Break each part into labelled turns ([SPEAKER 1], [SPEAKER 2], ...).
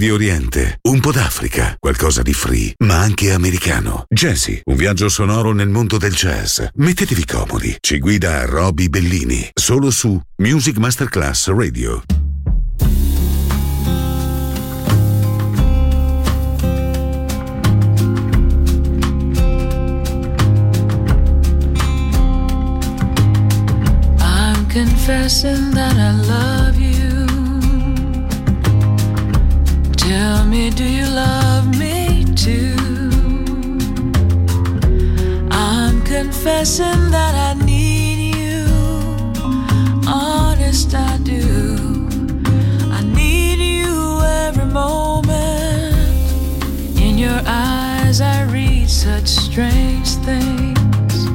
[SPEAKER 1] Medio Oriente, un po' d'Africa, qualcosa di free, ma anche americano. Jazzy, un viaggio sonoro nel mondo del jazz. Mettetevi comodi. Ci guida Roby Bellini, solo su Music Masterclass Radio.
[SPEAKER 2] I'm confessing that I love you. Do you love me too? I'm confessing that I need you. Honest, I do. I need you every moment. In your eyes, I read such strange things,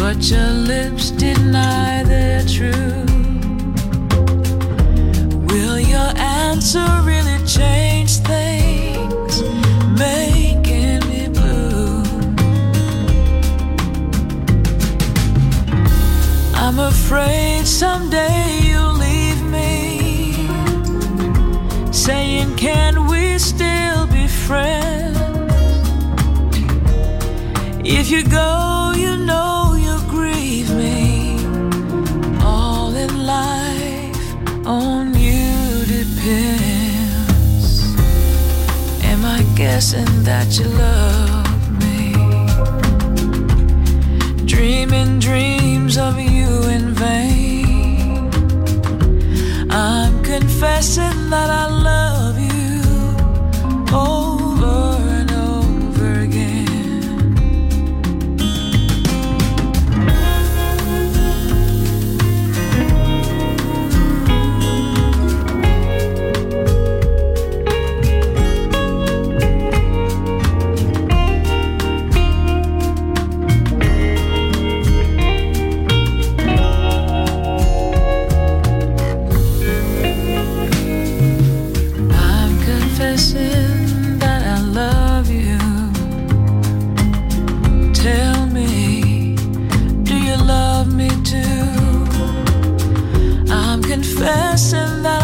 [SPEAKER 2] but your lips deny their truth. Will your answer really change things, making me blue? I'm afraid someday you'll leave me, saying, Can we still be friends? If you go, guessing that you love me? Dreaming dreams of you in vain. I'm confessing that I love confessing that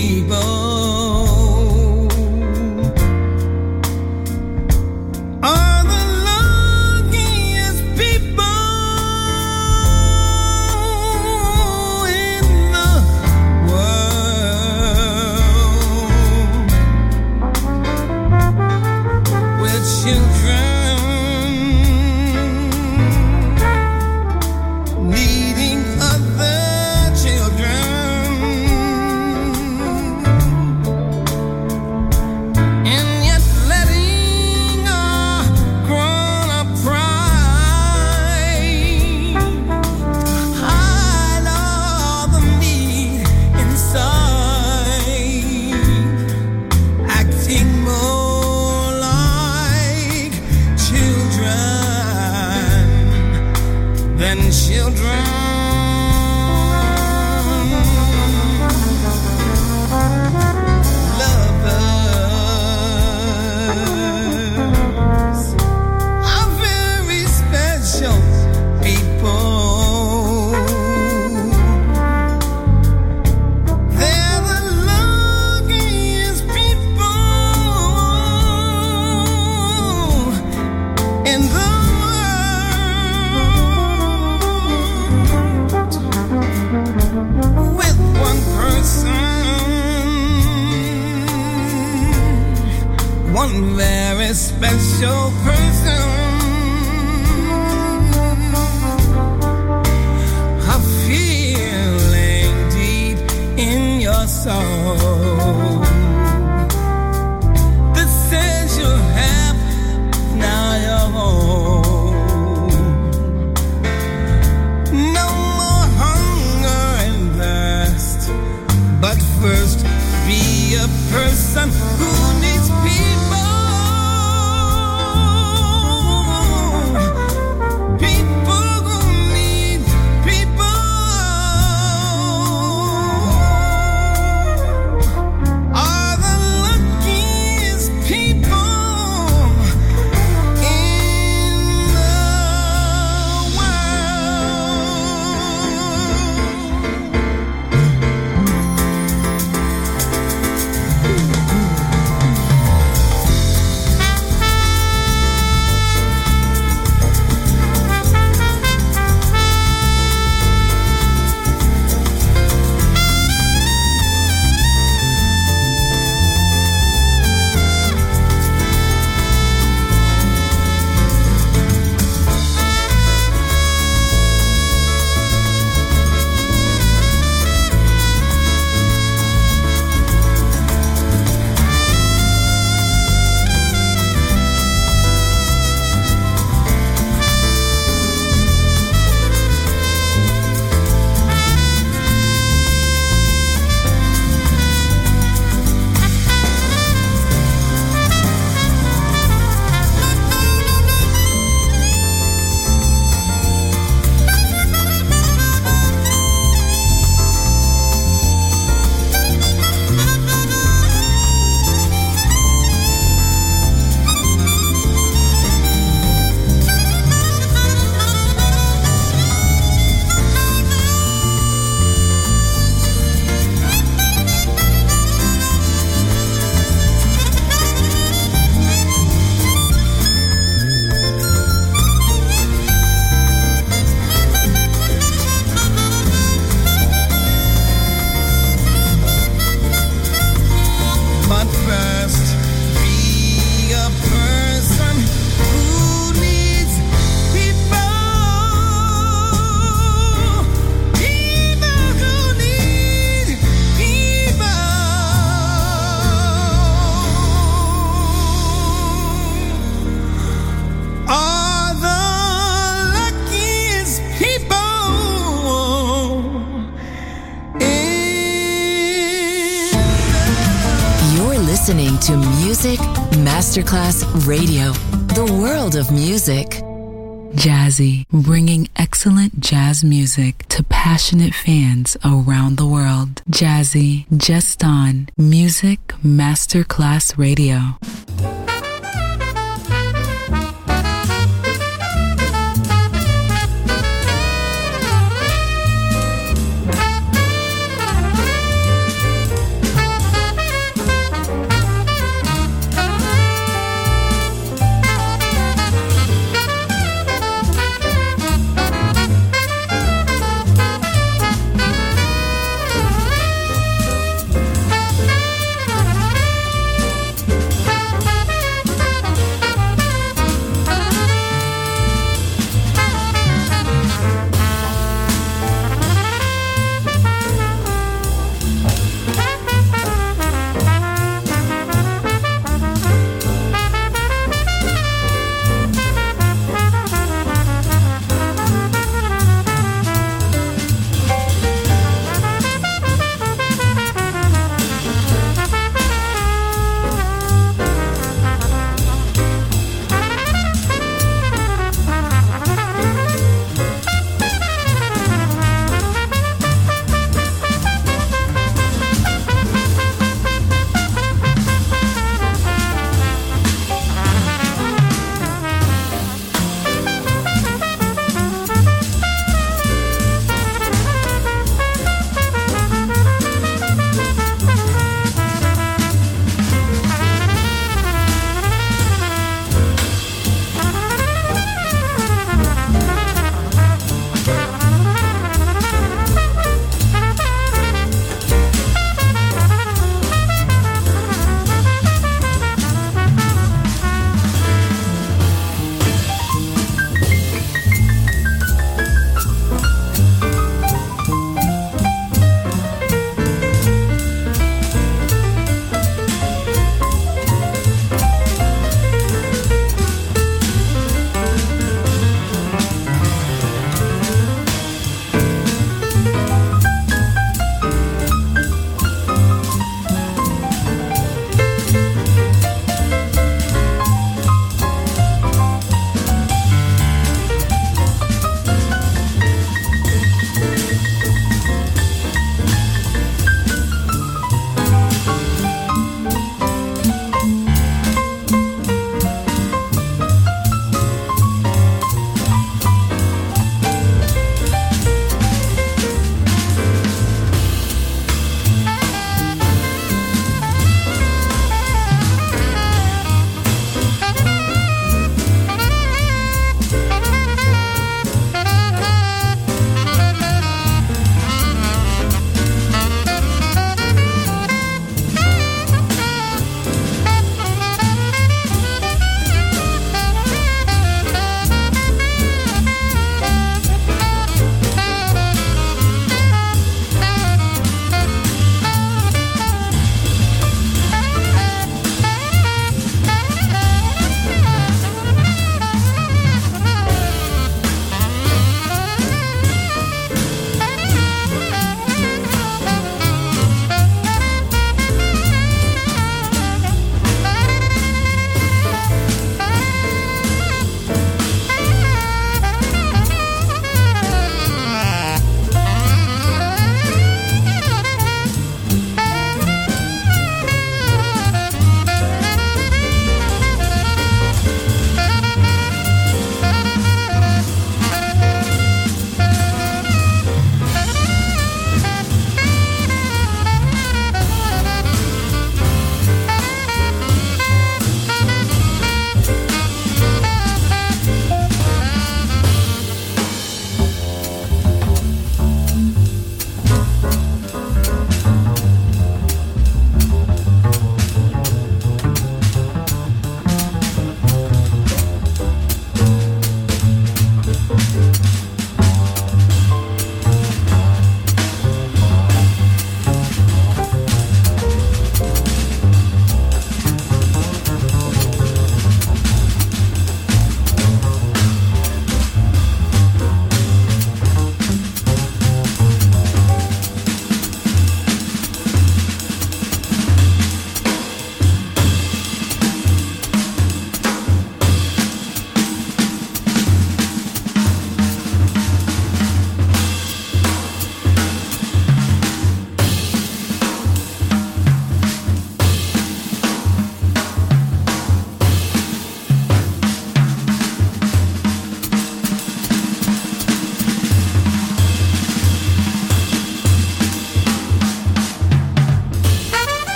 [SPEAKER 3] be.
[SPEAKER 4] saw Radio, the world of music.
[SPEAKER 5] Jazzy, bringing excellent jazz music to passionate fans around the world. Jazzy, just on Music Masterclass Radio.